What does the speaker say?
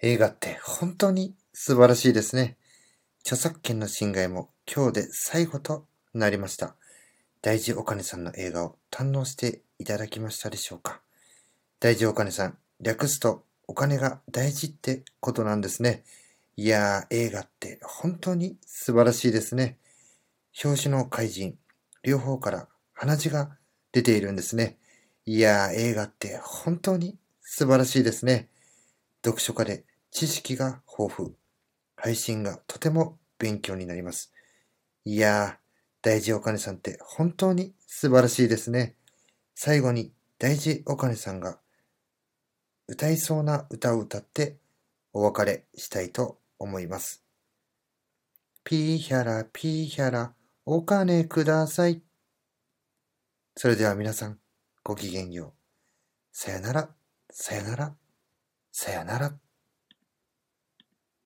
映画って本当に素晴らしいですね。著作権の侵害も今日で最後となりました。大事お金さんの映画を堪能していただきましたでしょうか大事お金さん、略すとお金が大事ってことなんですね。いやー、映画って本当に素晴らしいですね。表紙の怪人、両方から鼻血が出ているんですね。いやー、映画って本当に素晴らしいですね。読書家で知識が豊富。配信がとても勉強になります。いやー、大事お金さんって本当に素晴らしいですね。最後に大事お金さんが歌いそうな歌を歌ってお別れしたいと思います。ピーヒャラピーヒャラお金ください。それでは皆さんごきげんよう。さよなら、さよなら、さよなら。